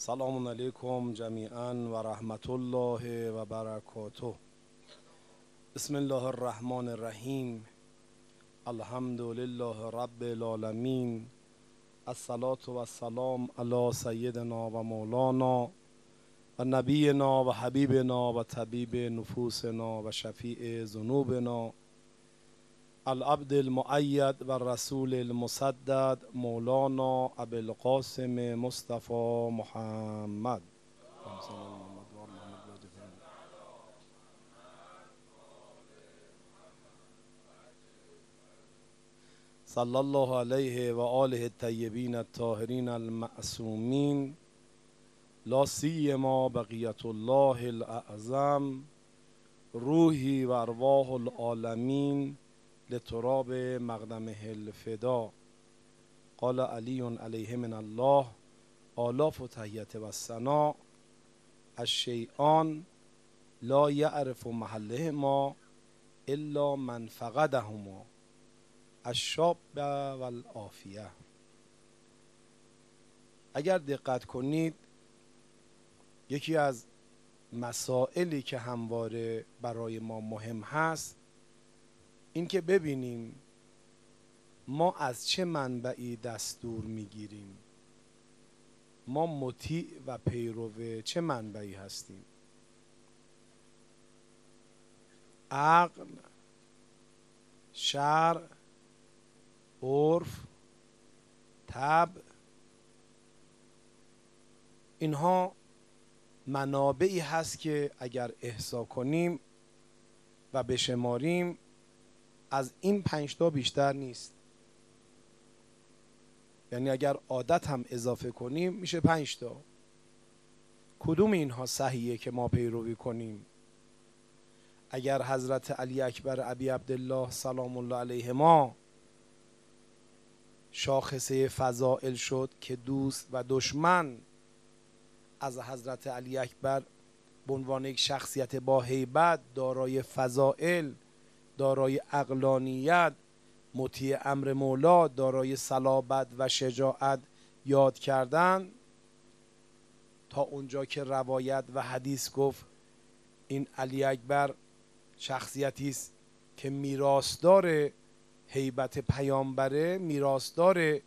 سلام علیکم جمیعا و رحمت الله و برکاته. بسم الله الرحمن الرحیم. الحمد لله رب العالمین. الصلاة و السلام علی سیدنا و مولانا و نبینا و حبیبنا و طبیب نفوسنا و شفیع ذنوبنا. العبد المؤید و رسول المسدد مولانا ابو القاسم مصطفى محمد. صلی الله علیه و آله الطیبین الطاهرین المعصومین. لا سیما بقیت الله الاعظم. روحی و ارواح العالمین. لتراب مقدمه الفدا قال علی علیه من الله آلاف و تحیت و سنا الشیعان لا یعرف محله ما الا من فقدهما الشاب و العافیه اگر دقت کنید یکی از مسائلی که همواره برای ما مهم هست اینکه ببینیم ما از چه منبعی دستور می‌گیریم. ما مطیع و پیرو چه منبعی هستیم؟ عقل شرع عرف تب اینها منابعی هست که اگر احسا کنیم و بشماریم از این پنج تا بیشتر نیست. یعنی اگر عادت هم اضافه کنیم میشه پنج تا. کدوم اینها صحیحه که ما پیروی کنیم؟ اگر حضرت علی اکبر ابی عبدالله سلام الله علیه ما شاخصه فضائل شد که دوست و دشمن از حضرت علی اکبر به عنوان یک شخصیت با هیبت دارای فضائل دارای اقلانیت مطیع امر مولا دارای صلابت و شجاعت یاد کردن. تا اونجا که روایت و حدیث گفت این علی اکبر شخصیتی است که میراثدار هیبت پیامبره میراثدار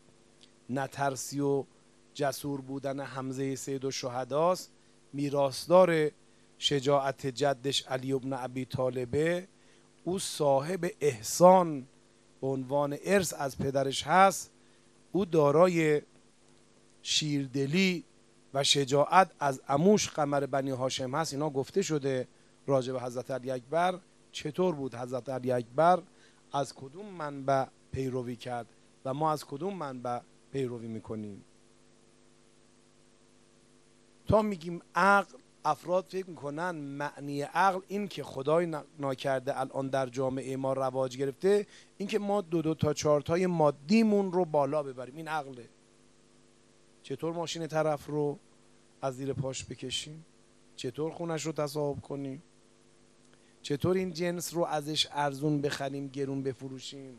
نترسی و جسور بودن حمزه سید و شهداست میراثدار شجاعت جدش علی ابن ابی طالبه او صاحب احسان به عنوان ارث از پدرش هست. او دارای شیردلی و شجاعت از اموش قمر بنی هاشم هست. اینا گفته شده راجع به حضرت علی اکبر. چطور بود حضرت علی اکبر؟ از کدوم منبع پیروی کرد و ما از کدوم منبع پیروی می‌کنیم؟ تا میگیم عقل افراد فکر می‌کنن معنی عقل این که خدای ناکرده الان در جامعه ما رواج گرفته این که ما دو دو تا چارتای مادیمون رو بالا ببریم. این عقله. چطور ماشین طرف رو از زیر پاش بکشیم؟ چطور خونش رو تصاحب کنیم؟ چطور این جنس رو ازش ارزون بخریم گرون بفروشیم؟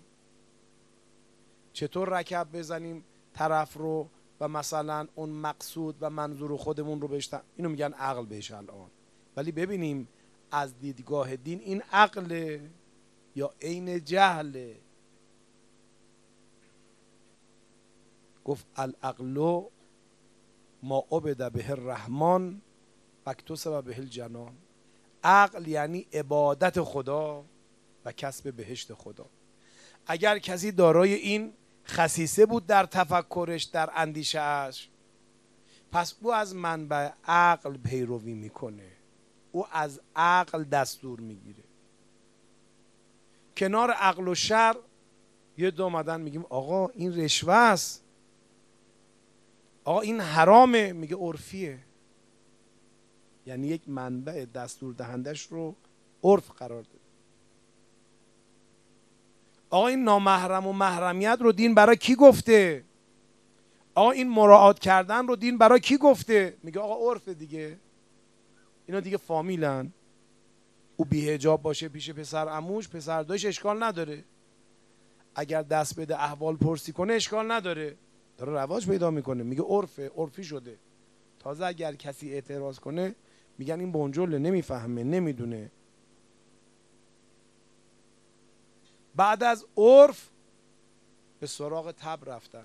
چطور رکب بزنیم طرف رو و مثلا اون مقصود و منظور خودمون رو بهش اینو میگن عقل بهش الان. ولی ببینیم از دیدگاه دین این عقل یا عین جهله. گفت العقل ما عبد به الرحمن و به الجنان. عقل یعنی عبادت خدا و کسب بهشت خدا. اگر کسی دارای این خصیصه بود در تفکرش در اندیشهش پس او از منبع عقل پیروی می‌کنه. او از عقل دستور می‌گیره. کنار عقل و شر یه دو آمدن میگیم آقا این رشوه است. آقا این حرامه. میگه عرفیه. یعنی یک منبع دستور دهندش رو عرف قرار داده. آقا این نامحرم و محرمیت رو دین برای کی گفته؟ آقا این مراعات کردن رو دین برای کی گفته؟ میگه آقا عرف دیگه. اینا دیگه فامیلن. او بیهجاب باشه پیش پسر اموش پسر دایش اشکال نداره. اگر دست بده احوال پرسی کنه اشکال نداره. داره رواج پیدا می‌کنه. میگه عرفه عرفی شده. تازه اگر کسی اعتراض کنه میگن این بنجله نمی‌فهمه نمی‌دونه. بعد از عرف به سراغ تب رفتن.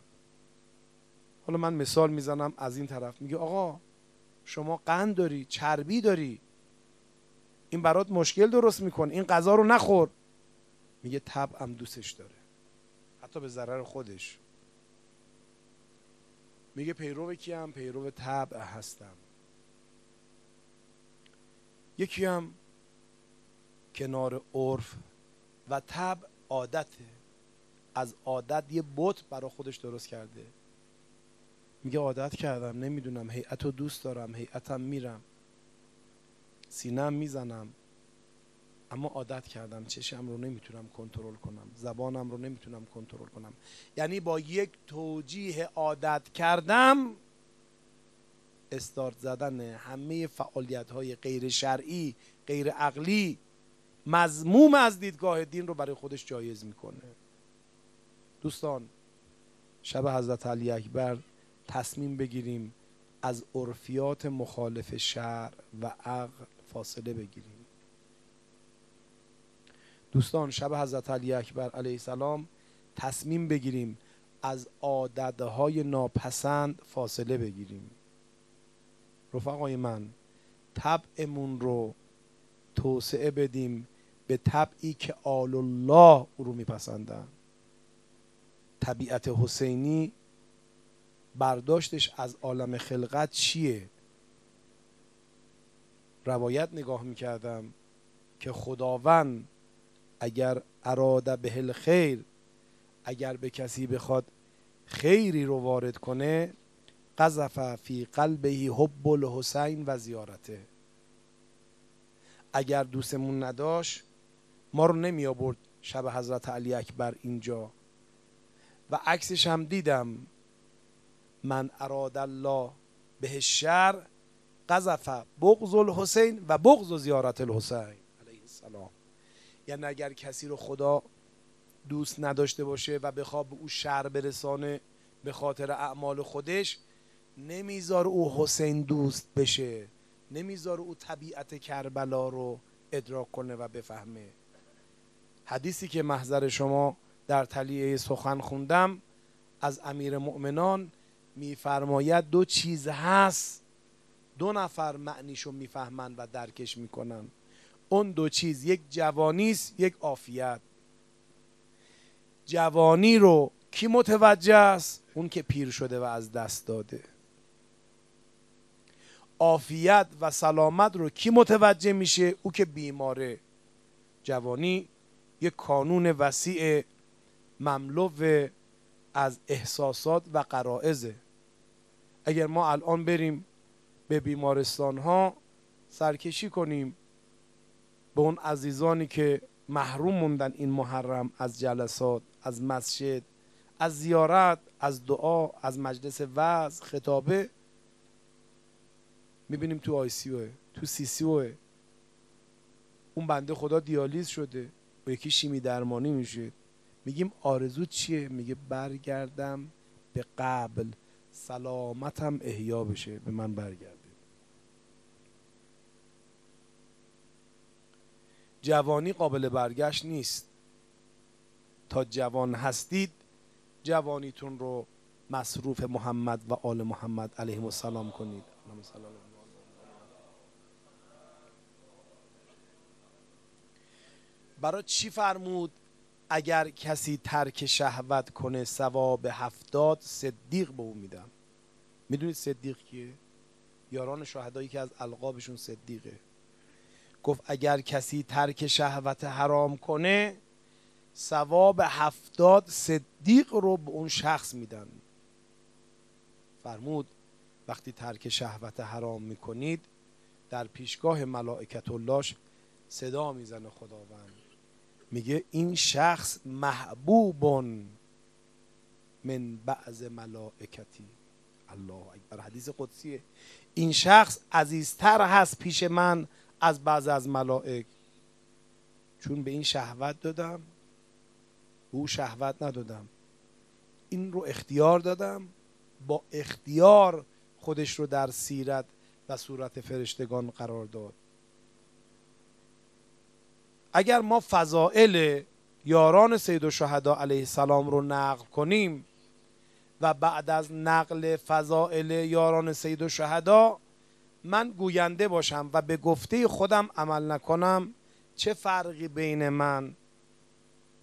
حالا من مثال می‌زنم از این طرف. میگه آقا شما قند داری چربی داری. این برات مشکل درست می‌کنه. این غذا رو نخور. میگه تب هم دوستش داره. حتی به ضرر خودش. میگه پیرو کیم؟ پیرو تب هستم. یکی هم کنار عرف و تب عادته از عادت یه بت برا خودش درست کرده. میگه عادت کردم نمی‌دونم. هیئت رو دوست دارم هیئتم میرم. سینم می‌زنم. اما عادت کردم. چشم رو نمی‌تونم کنترل کنم. زبانم رو نمی‌تونم کنترل کنم. یعنی با یک توجیه عادت کردم استارت زدن همه فعالیت های غیر شرعی غیر عقلی مضموم از دیدگاه دین رو برای خودش جایز می‌کنه. دوستان شب حضرت علی اکبر تصمیم بگیریم از عرفیات مخالف شرع و عقل فاصله بگیریم. دوستان شب حضرت علی اکبر علیه السلام تصمیم بگیریم از عادتهای ناپسند فاصله بگیریم. رفقای من طبعمون رو توسعه بدیم به طبعی که آل الله او رو میپسندن. طبیعت حسینی برداشتش از عالم خلقت چیه؟ روایت نگاه می‌کردم که خداوند اگر اراده به الخیر اگر به کسی بخواد خیری رو وارد کنه قذف فی قلبه حب الحسین و زیارته. اگر دوستمون نداشت ما رو نمی آورد شب حضرت علی اکبر اینجا. و عکسش هم دیدم. من اراد الله به شر قذف بغض الحسین و بغض زیارت الحسین علیه السلام. یعنی اگر کسی رو خدا دوست نداشته باشه و بخواد به او شر برسانه به خاطر اعمال خودش نمیذار او حسین دوست بشه. نمیذار او طبیعت کربلا رو ادراک کنه و بفهمه. حدیثی که محضر شما در تلیه سخن خوندم از امیر مؤمنان میفرماید دو چیز هست. دو نفر معنیشو می‌فهمند و درکش می‌کنن. اون دو چیز یک جوانی است یک عافیت. جوانی رو کی متوجه است؟ اون که پیر شده و از دست داده. عافیت و سلامت رو کی متوجه میشه؟ او که بیماره. جوانی یک کانون وسیع مملو از احساسات و قرائزه اگر ما الان بریم به بیمارستان ها سرکشی کنیم به اون عزیزانی که محروم موندن این محرم از جلسات از مسجد از زیارت از دعا از مجلس وعظ خطابه می‌بینیم تو آی سی تو سی سی اون بنده خدا دیالیز شده. یکی شیمی درمانی میشه میگیم آرزو چیه؟ میگه برگردم به قبل. سلامتم احیا بشه. به من برگرده جوانی قابل برگشت نیست. تا جوان هستید جوانیتون رو مصروف محمد و آل محمد علیه السلام کنید. برای چی فرمود؟ اگر کسی ترک شهوت کنه ثواب هفتاد صدیق به او میدم. می‌دونید صدیق کیه؟ یاران شهدایی که از القابشون صدیقه. گفت اگر کسی ترک شهوت حرام کنه ثواب هفتاد صدیق رو به اون شخص میدن فرمود وقتی ترک شهوت حرام می‌کنید در پیشگاه ملائکت الله صدا می‌زنه خداوند. میگه این شخص محبوبون من بعض ملائکتی. الله اکبر. حدیث قدسیه. این شخص عزیزتر هست پیش من از بعض از ملائک. چون به این شهوت دادم او شهوت ندادم. این رو اختیار دادم با اختیار خودش رو در سیرت و صورت فرشتگان قرار داد. اگر ما فضائل یاران سید و شهدا علیه السلام رو نقل کنیم و بعد از نقل فضائل یاران سید و شهدا من گوینده باشم و به گفته خودم عمل نکنم چه فرقی بین من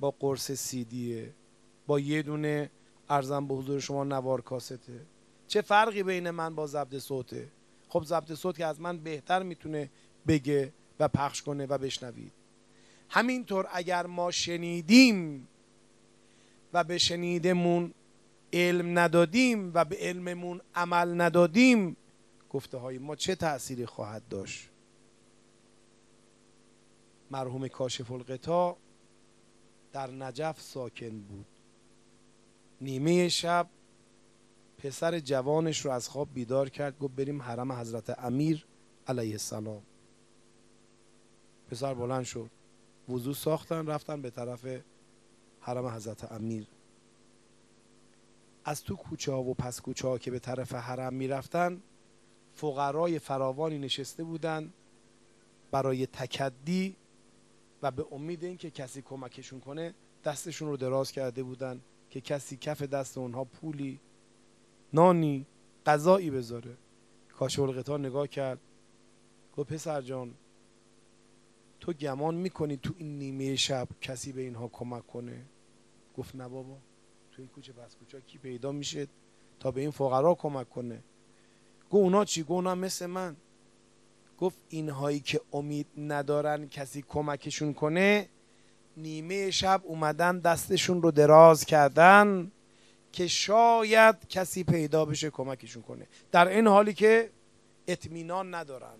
با قرص سیدیه با یه دونه ارزم به حضور شما نوار کاسته؟ چه فرقی بین من با ضبط صوته خب ضبط صوت که از من بهتر می‌تونه بگه و پخش کنه و بشنوید. همینطور اگر ما شنیدیم و به شنیدمون علم ندادیم و به علممون عمل ندادیم گفته های ما چه تأثیری خواهد داشت؟ مرحوم کاشف القطا در نجف ساکن بود. نیمه شب پسر جوانش رو از خواب بیدار کرد گفت بریم حرم حضرت امیر علیه السلام. پسر بلند شد. وضو ساختن رفتن به طرف حرم حضرت امیر. از تو کوچه ها و پس کوچه ها که به طرف حرم می‌رفتن فقرای فراوانی نشسته بودند برای تکدی و به امید اینکه کسی کمکشون کنه دستشون رو دراز کرده بودن که کسی کف دست اونها پولی نانی غذایی بذاره. کاش القطا نگاه کرد. گفت پسر جان تو گمان می‌کنی تو این نیمه شب کسی به اینها کمک کنه؟ گفت نه بابا تو این کوچه پس کوچه کی پیدا میشه تا به این فقرا کمک کنه؟ گو اونا چی؟ گو اونا مثل من. گفت اینهایی که امید ندارن کسی کمکشون کنه نیمه شب اومدن دستشون رو دراز کردن که شاید کسی پیدا بشه کمکشون کنه. در این حالی که اطمینان ندارن.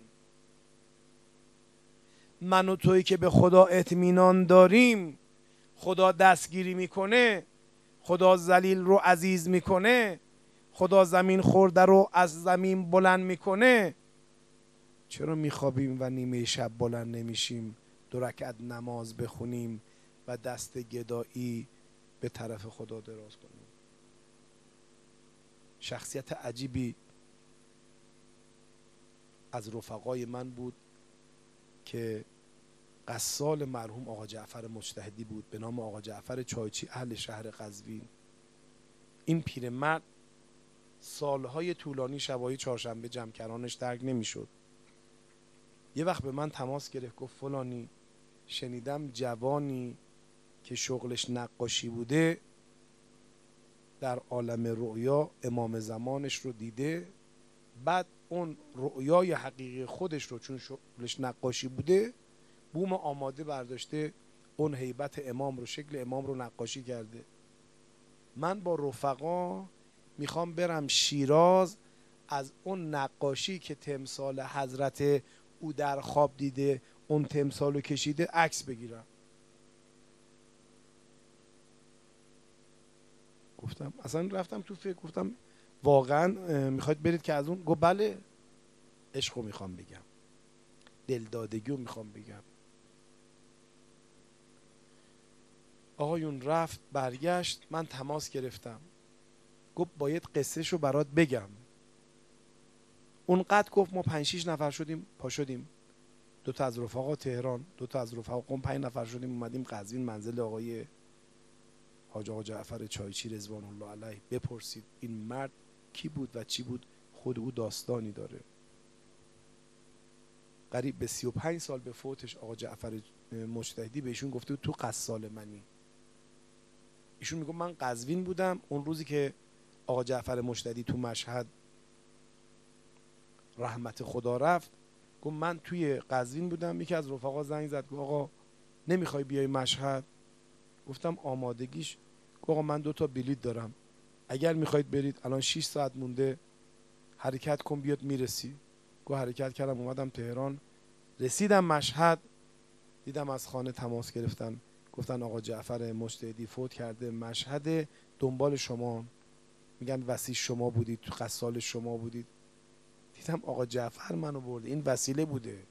من و تویی که به خدا اطمینان داریم خدا دستگیری می‌کنه خدا زلیل رو عزیز می‌کنه خدا زمین خورده رو از زمین بلند می‌کنه. چرا میخوابیم و نیمه شب بلند نمیشیم دو رکعت نماز بخونیم و دست گدایی به طرف خدا دراز کنیم؟ شخصیت عجیبی از رفقای من بود. که قصال مرحوم آقا جعفر مجتهدی بود به نام آقا جعفر چایچی اهل شهر قزوین. این پیرمرد سالهای طولانی شبای چهارشنبه جمکرانش درک نمی‌شد. یه وقت به من تماس گرفت گفت فلانی شنیدم جوانی که شغلش نقاشی بوده در عالم رؤیا امام زمانش رو دیده. بعد اون رؤیای حقیقی خودش رو چون شغلش نقاشی بوده بوم آماده برداشته اون حیبت امام رو شکل امام رو نقاشی کرده. من با رفقا می‌خوام برم شیراز از اون نقاشی که تمثال حضرت او در خواب دیده اون تمثال رو کشیده عکس بگیرم. گفتم اصلا رفتم تو فکر گفتم واقعا می‌خواید برید که از اون گفت بله عشق رو می‌خوام بگم. دلدادگی رو می‌خوام بگم. آقایون رفت برگشت من تماس گرفتم. گفت باید قصه رو برات بگم. اونقدر گفت ما پنج شیش نفر شدیم پا شدیم. دو تا از رفقا تهران دو تا از رفقا قم پنج نفر شدیم اومدیم قزوین منزل آقای حاج آقا جعفر چایچی رضوان الله علیه بپرسید. این مرد کی بود و چی بود خود او داستانی داره. قریب به 35 سال به فوتش آقا جعفر مجتهدی بهشون گفته تو قصال منی. ایشون میگه من قزوین بودم اون روزی که آقا جعفر مشتدی تو مشهد رحمت خدا رفت گفت من توی قزوین بودم یکی از رفقا زنگ زد گفت آقا نمی‌خوای بیای مشهد؟ گفتم آمادگیش گفت آقا من دو تا بلیت دارم. اگر می‌خواید برید الان 6 ساعت مونده. حرکت کن بیاد می‌رسی. گفت حرکت کردم اومدم تهران. رسیدم مشهد. دیدم از خانه تماس گرفتن. گفتن آقا جعفر مجتهدی فوت کرده. مشهد دنبال شما. میگن وسیع شما بودید تو قصال شما بودید. دیدم آقا جعفر منو برده این وسیله بوده.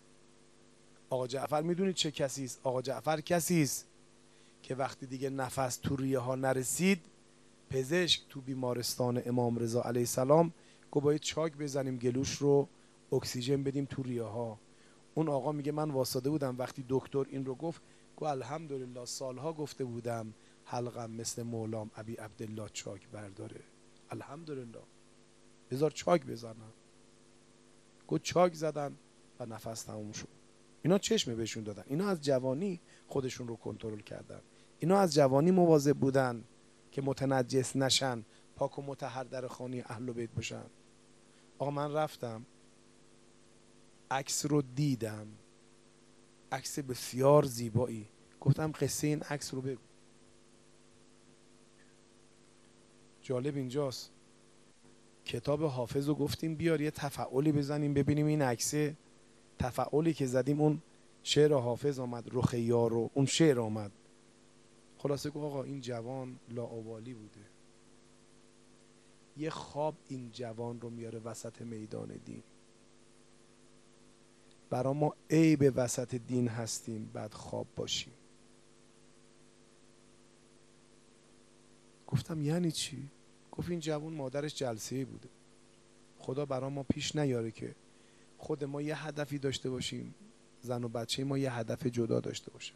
آقا جعفر می‌دونید چه کسی است؟ آقا جعفر کسی است که وقتی دیگه نفس تو ریه ها نرسید پزشک تو بیمارستان امام رضا علیه السلام گفت باید چاک بزنیم گلوش رو اکسیژن بدیم تو ریه ها اون آقا میگه من واسطه بودم وقتی دکتر این رو گفت گفت الحمدلله سالها گفته بودم حلقم مثل مولام ابی عبدالله چاک برداره. الحمدلله. بذار چاک بزنم. گفت چاک زدن و نفس تموم شد. اینا چشمه بهشون دادن. اینا از جوانی خودشون رو کنترل کردن. اینا از جوانی مواظب بودن. که متنجس نشن پاک و متحر در خانی اهل بیت باشن آقا من رفتم عکس رو دیدم. عکس بسیار زیبایی. گفتم قصه این عکس رو بگو. جالب اینجاست. کتاب حافظ رو گفتیم بیار یه تفعالی بزنیم ببینیم این عکسه تفعالی که زدیم اون شعر حافظ آمد رخ یارو اون شعر آمد. خلاصه گفت آقا این جوان لاعبالی بوده. یه خواب این جوان رو میاره وسط میدان دین. برا ما عیب وسط دین هستیم بعد خواب باشیم. گفتم یعنی چی؟ گفت این جوان مادرش جلسه بوده. خدا برا ما پیش نیاره که خود ما یه هدفی داشته باشیم زن و بچه ما یه هدف جدا داشته باشه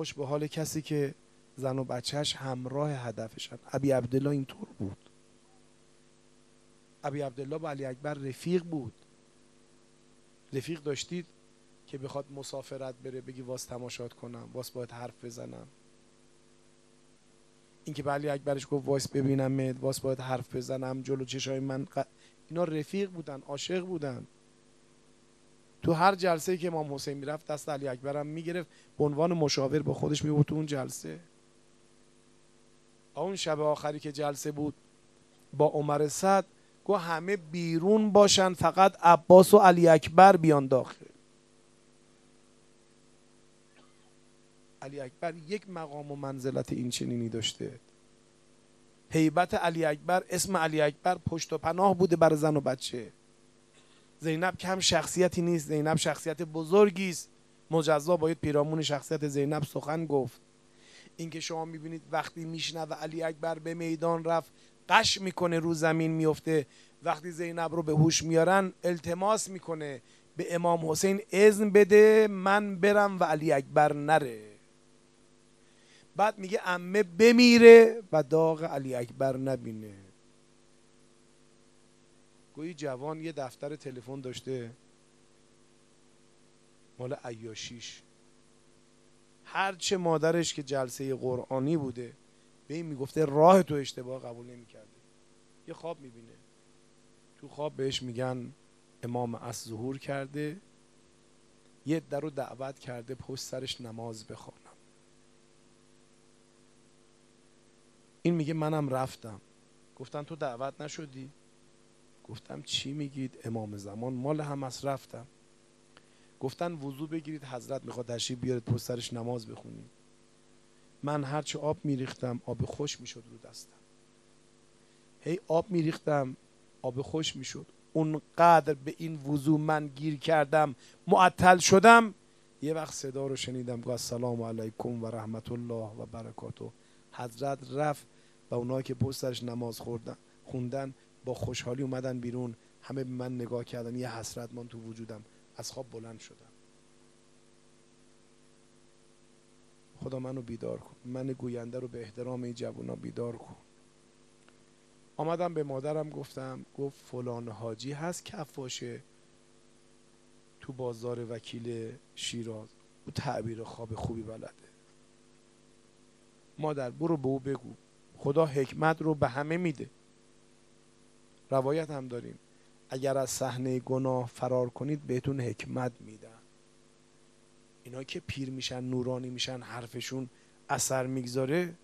خوش به حال کسی که زن و بچهش همراه هدفشن. ابی عبدالله اینطور بود. ابی عبدالله با علی اکبر رفیق بود. رفیق داشتید که بخواد مسافرت بره بگی واس تماشات کنم واس باید حرف بزنم. اینکه به علی اکبرش گفت وایسا ببینم وایسا باید حرف بزنم جلو چشای من ق... اینا رفیق بودن عاشق بودن. تو هر جلسه که امام حسین می‌رفت دست علی اکبر هم می‌گرفت به عنوان مشاور با خودش میبود تو اون جلسه. اون شب آخری که جلسه بود با عمر سعد گفت همه بیرون باشن فقط عباس و علی اکبر بیان داخل. علی اکبر یک مقام و منزلت این چنینی داشته. هیبت علی اکبر اسم علی اکبر پشت و پناه بوده بر زن و بچه. زینب کم شخصیتی نیست زینب شخصیت بزرگی است. مجزا باید پیرامون شخصیت زینب سخن گفت. اینکه شما می‌بینید وقتی میشنوه علی اکبر به میدان رفت قش می‌کنه رو زمین میفته وقتی زینب رو به هوش میارن التماس می‌کنه به امام حسین اذن بده من برم و علی اکبر نره. بعد میگه امه بمیره و داغ علی اکبر نبینه. گویی جوان یه دفتر تلفن داشته. مال عیاشیش. هرچه مادرش که جلسه قرآنی بوده به این می‌گفته راه تو اشتباه قبول نمی‌کرده. یه خواب می‌بینه. تو خواب بهش میگن امام از ظهور کرده. یه در رو دعوت کرده پشت سرش نماز بخوانم. این میگه منم رفتم. گفتن تو دعوت نشدی؟ گفتم چی میگید؟ امام زمان مال هم از رفتم. گفتن وضو بگیرید حضرت می‌خواد تشریف بیارید پشت سرش نماز بخونید من هرچه آب میریختم آب خوش می‌شد رو دستم. هی آب میریختم آب خوش می‌شد. اونقدر به این وضو من گیر کردم معطل شدم. یه وقت صدا رو شنیدم گفت السلام علیکم و رحمت الله و برکاتو حضرت رفت و اونایی که پستش نماز خوردن خوندن با خوشحالی اومدن بیرون همه به من نگاه کردن یه حسرت من تو وجودم از خواب بلند شدم. خدا منو بیدار کن من گوینده رو به احترام این جوونا بیدار کن. آمدم به مادرم گفتم گفت فلان حاجی هست کفاشه تو بازار وکیل شیراز او تعبیر خواب خوبی بلده. مادر برو به او بگو خدا حکمت رو به همه میده. روایت هم داریم. اگر از صحنه گناه فرار کنید بهتون حکمت میدن اینا که پیر میشن نورانی میشن حرفشون اثر می‌گذاره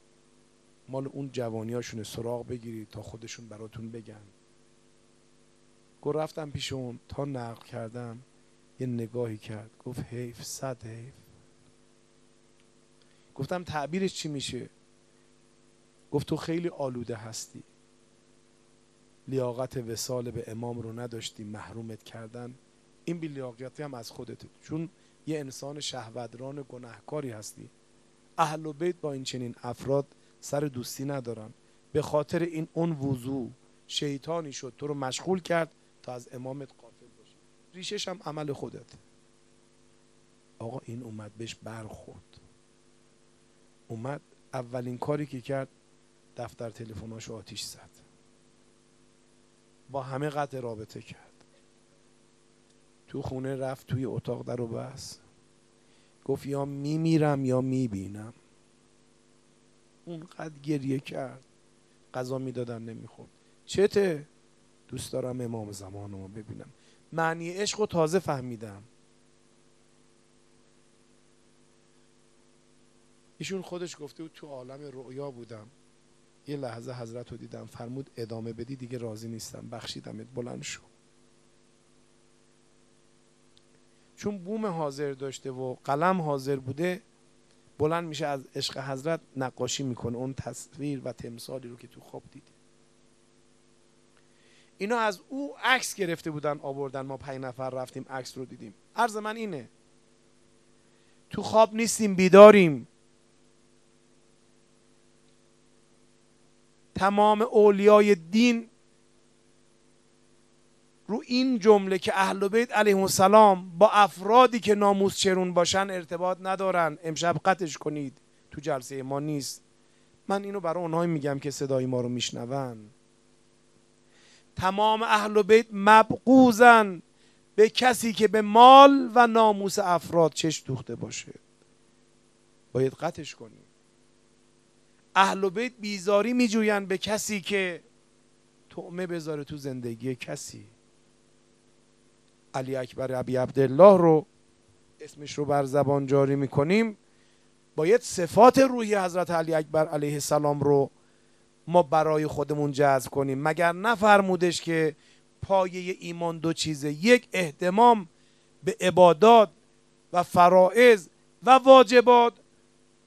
مال اون جوانیاشونه. سراغ بگیرید تا خودشون براتون بگن. گفت رفتم پیش اون تا نقل کردم یه نگاهی کرد. گفت حیف صد حیف. گفتم تعبیرش چی میشه؟ گفت تو خیلی آلوده هستی. لیاقت وسال به امام رو نداشتی محرومت کردن. این بیلیاقتی هم از خودت. چون یه انسان شهودران گناهکاری هستی. اهل و بیت با این چنین افراد سر دوستی ندارن. به خاطر این اون وضوع شیطانی شد. تو رو مشغول کرد تا از امامت قافل باشی ریشش هم عمل خودت. آقا این اومد بهش برخورد. اومد اولین کاری که کرد دفتر تلفناشو آتیش زد. با همه قطع رابطه کرد. تو خونه رفت توی اتاق در و بس گفت یا میمیرم یا می‌بینم. اونقدر گریه کرد. غذا می‌دادن نمی‌خورد. چته؟ دوست دارم امام زمان رو ببینم. معنی عشق رو تازه فهمیدم. ایشون خودش گفته بود تو عالم رؤیا بودم. یه لحظه حضرت رو دیدم. فرمود ادامه بدی دیگه راضی نیستم. بخشیدمت. بلند شو. چون بوم حاضر داشته و قلم حاضر بوده بلند میشه از عشق حضرت نقاشی می‌کنه. اون تصویر و تمثالی رو که تو خواب دیده. اینا از او عکس گرفته بودن آوردن. ما پنج نفر رفتیم عکس رو دیدیم. عرض من اینه. تو خواب نیستیم بیداریم. تمام اولیای دین رو این جمله که اهل بیت علیهم السلام با افرادی که ناموس چرون باشن ارتباط ندارن. امشب قطعش کنید. تو جلسه ما نیست. من اینو برای اونهایی میگم که صدای ما رو میشنون. تمام اهل بیت مبغوزن به کسی که به مال و ناموس افراد چش دوخته باشه. باید قطعش کنیم اهل بیت بیزاری میجوین به کسی که تعمه بذاره تو زندگی کسی. علی اکبر ابی عبدالله رو اسمش رو بر زبان جاری می‌کنیم. باید صفات روحی حضرت علی اکبر علیه السلام رو ما برای خودمون جذب کنیم. مگر نفرمودش که پایه ایمان دو چیزه. یک احتمام به عبادات و فرائض و واجبات.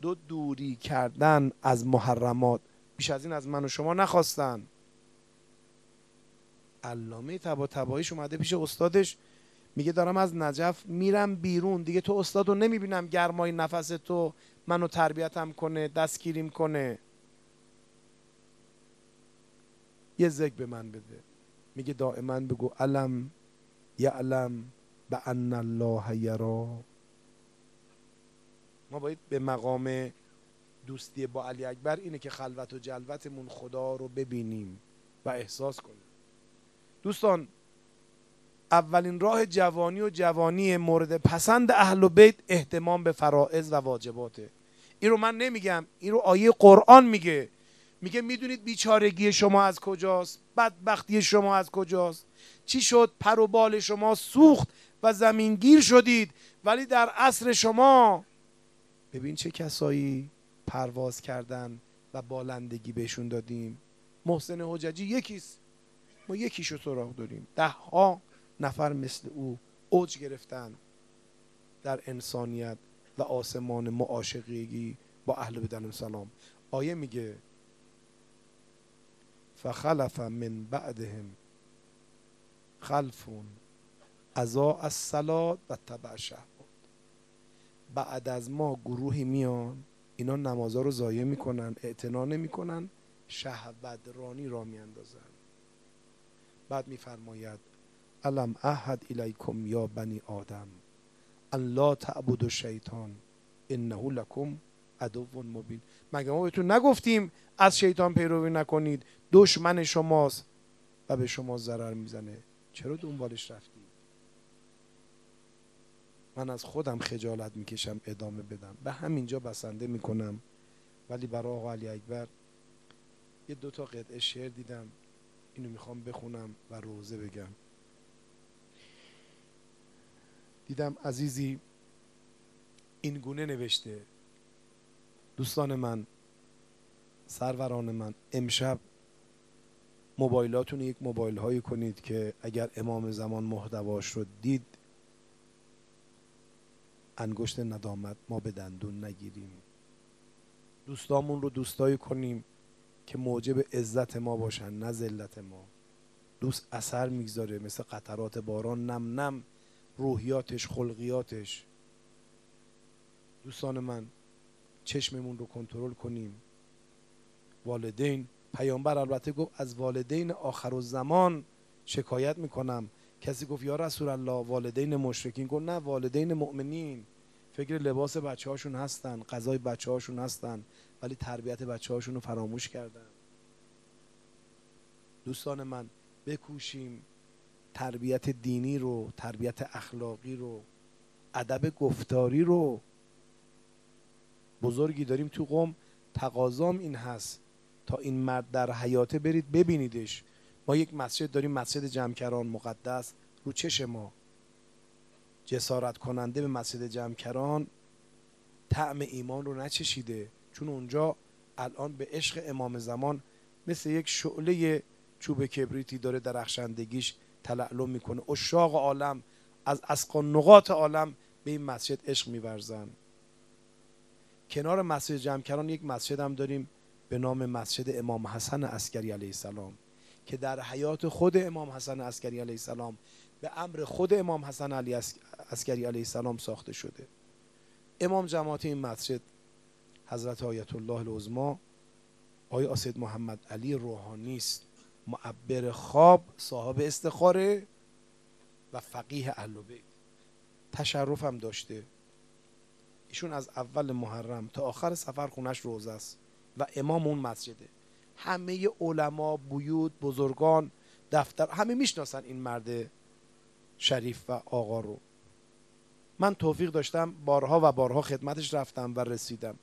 دو دوری کردن از محرمات. بیش از این از من و شما نخواستن. علامه تبا تباییش اومده پیش استادش. میگه دارم از نجف میرم بیرون. دیگه تو استاد رو نمی‌بینم گرمای نفس تو. منو تربیتم کنه دستگیریم کنه. یه ذکر به من بده. میگه دائما بگو علم یعلم به ان الله یرا. ما باید به مقام دوستی با علی اکبر اینه که خلوت و جلوتمون خدا رو ببینیم و احساس کنیم. دوستان اولین راه جوانی و جوانی مورد پسند اهل بیت احتمام به فرائض و واجباته. این رو من نمیگم این رو آیه قرآن میگه. میگه می‌دونید بیچارگی شما از کجاست؟ بدبختی شما از کجاست؟ چی شد؟ پر و بال شما سوخت و زمینگیر شدید ولی در عصر شما ببین چه کسایی پرواز کردن و بالندگی بهشون دادیم. محسن حججی یکیست. ما یکیشو سراغ داریم. ده ها نفر مثل او اوج گرفتن در انسانیت و آسمان معاشقیگی با اهل بدن سلام. آیه میگه فخلف من بعدهم خلفون ازا از و تبع بعد از ما گروهی میان اینا نمازا رو ضایع می‌کنن اعتنا نمی‌کنن شهوت را میاندازن. بعد میفرماید علم احد الیکم یا بنی آدم؟ ان لا تعبد شیطان انه لکم عدو مبین. مگه ما بهتون نگفتیم از شیطان پیروی نکنید؟ دشمن شماست و به شما ضرر می‌زنه. چرا دنبالش رفتی من از خودم خجالت می‌کشم ادامه بدم. به همینجا بسنده می‌کنم. ولی برای آقا علی اکبر یه دو تا قطعه شعر دیدم. اینو می‌خوام بخونم و روزه بگم. دیدم عزیزی این گونه نوشته. دوستان من سروران من امشب موبایلاتون یک موبایل هایی کنید که اگر امام زمان محتواش رو دید انگشت ندامت ما به دندون نگیریم. دوستامون رو دوستایی کنیم که موجب عزت ما باشن نه ذلت ما. دوست اثر می‌گذاره مثل قطرات باران نم نم روحیاتش خلقیاتش. دوستان من چشممون رو کنترل کنیم. والدین پیامبر البته گفت از والدین آخر و زمان شکایت می‌کنم. کسی گفت یا رسول الله والدین مشرکین گفت نه والدین مؤمنین. فکر لباس بچه هاشون هستن غذای بچه هاشون هستن ولی تربیت بچه هاشون رو فراموش کردن. دوستان من بکوشیم تربیت دینی رو تربیت اخلاقی رو ادب گفتاری رو. بزرگی داریم تو قوم تقاضام این هست. تا این مرد در حیاته برید ببینیدش. ما یک مسجد داریم مسجد جمکران مقدس. رو چش ما جسارت کننده به مسجد جمکران طعم ایمان رو نچشیده. چون اونجا الان به عشق امام زمان مثل یک شعله چوب کبریتی داره درخشندگیش تلعلم می‌کنه. اشاق عالم از اسقا نقاط عالم به این مسجد عشق میورزن. کنار مسجد جمکران یک مسجد هم داریم به نام مسجد امام حسن عسکری علیه السلام. که در حیات خود امام حسن عسکری علیه السلام به امر خود امام حسن علی عسکری علیه السلام ساخته شده. امام جماعت این مسجد حضرت آیت الله العظما آقای آسید محمد علی روحانی است معبر خواب صاحب استخاره و فقیه اهل بیت. تشرفم داشته. ایشون از اول محرم تا آخر سفر خونش روزه است و امام اون مسجده. همه علما بیود بزرگان دفتر همه می‌شناسن این مرد شریف و آقا رو. من توفیق داشتم بارها و بارها خدمتش رفتم و رسیدم.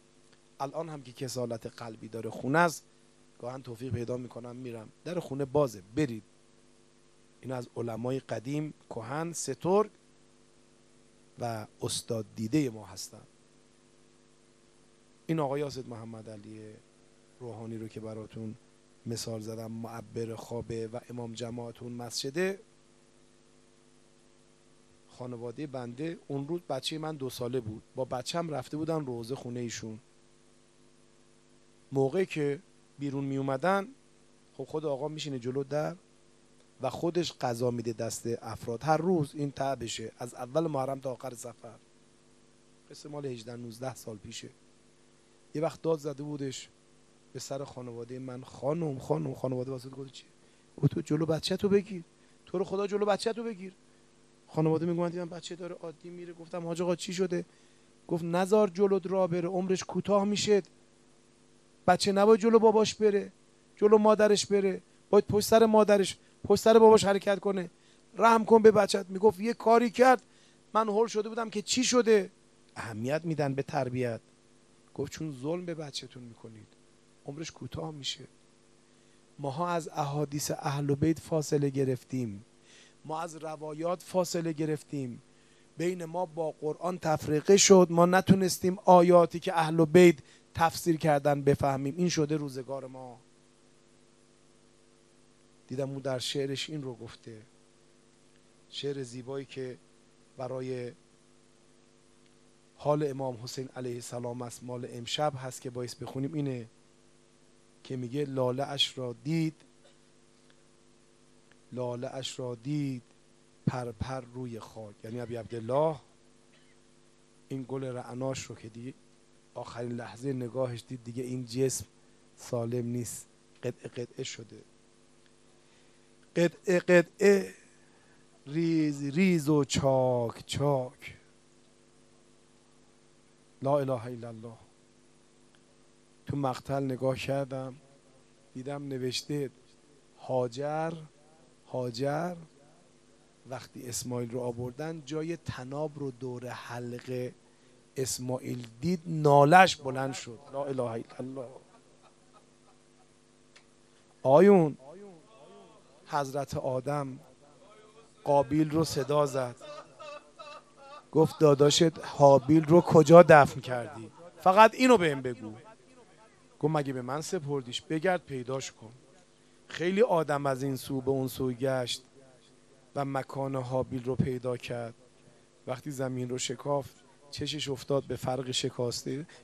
الان هم که کسالت قلبی داره خونه است گاهن توفیق پیدا می‌کنم میرم. در خونه بازه برید. این از علمای قدیم کهن سترگ و استاد دیده ما هستن. این آقای آسد محمد علی روحانی رو که براتون مثال زدم معبر خوابه و امام جماعتون مسجده. خانواده بنده اون روز بچه من دو ساله بود. با بچم رفته بودن روزه خونه ایشون. موقعی که بیرون می اومدن خب خود آقا میشینه جلو در و خودش غذا میده دست افراد. هر روز این تعبشه از اول محرم تا آخر سفر. قصه مال 18 19 سال پیشه. یه وقت داد زده بودش. به سر خانواده من. خانم خانم خانواده واسه گفت چی تو جلو بچه تو بگیر. تو رو خدا جلو بچه تو بگیر. خانواده میگن دیدم بچه داره عادی میره. گفتم حاج آقا چی شده؟ گفت نزار جلو را بره عمرش کوتاه میشه. بچه نباید جلو باباش بره. جلو مادرش بره. باید پشت سر مادرش پشت سر باباش حرکت کنه. رحم کن به بچت می‌گفت یه کاری کرد. من هول شده بودم که چی شده؟ اهمیت میدن به تربیت. گفت چون ظلم به بچهتون می‌کنید. عمرش کوتاه میشه. ماها از احادیث اهل بیت فاصله گرفتیم. ما از روایات فاصله گرفتیم. بین ما با قرآن تفریقه شد. ما نتونستیم آیاتی که اهل بیت تفسیر کردن بفهمیم. این شده روزگار ما. دیدم او در شعرش این رو گفته. شعر زیبایی که برای حال امام حسین علیه السلام است. مال امشب هست که باعث بخونیم. اینه که میگه لاله اش را دید لاله اش را دید پر پر روی خاک. یعنی ابی عبدالله این گل رعناش رو که دید آخرین لحظه نگاهش دید دیگه این جسم سالم نیست. قطعه قطعه شده. قطعه قطعه ریز ریز و چاک چاک. لا اله الا الله. تو مقتل نگاه کردم دیدم نوشته هاجر هاجر وقتی اسماعیل رو آوردن جای تناب رو دور حلقه اسماعیل دید نالش بلند شد. لا اله الا الله. آیون حضرت آدم قابیل رو صدا زد. گفت داداشت حابیل رو کجا دفن کردی؟ فقط اینو بهم بگو. گفت مگه به من سپردیش؟ بگرد پیداش کن. خیلی آدم از این سو به اون سو گشت و مکان حابیل رو پیدا کرد. وقتی زمین رو شکافت چشش افتاد به فرق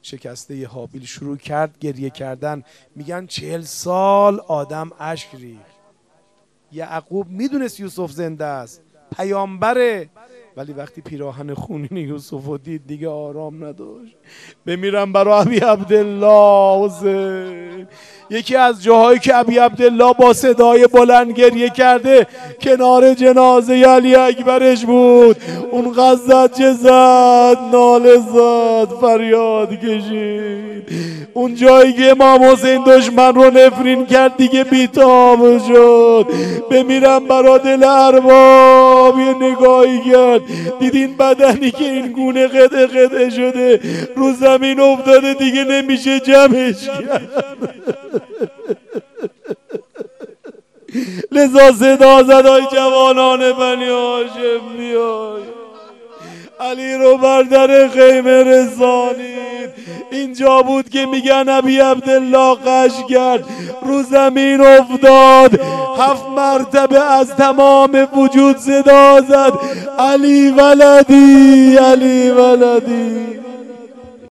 شکسته ی حابیل. شروع کرد گریه کردن. میگن چهل سال آدم اشک ریخت. یعقوب می‌دونست یوسف زنده است. پیامبره. ولی وقتی پیراهن خونین یوسف و دید دیگه آرام نداشت. بمیرم برای ابی عبدالله حسین یکی از جاهایی که ابی عبدالله با صدای بلند گریه کرده کنار جنازه علی اکبرش بود. اون غزت چه زد ناله زد فریاد کشید. اون جایی که امام حسین دشمن رو نفرین کرد دیگه بیتاب شد. بمیرم برا دل ارباب یه نگاهی کرد. دیدین بدنی که این گونه قده قده شده رو زمین افتاده دیگه نمیشه جمعش کرد. لذا صدا زدای جوانان بنی هاشم بیای علی رو بر در خیمه رسانید. اینجا بود که میگن ابی عبدالله قش کرد. رو زمین افتاد. هفت مرتبه از تمام وجود صدا زد. علی ولدی علی ولدی.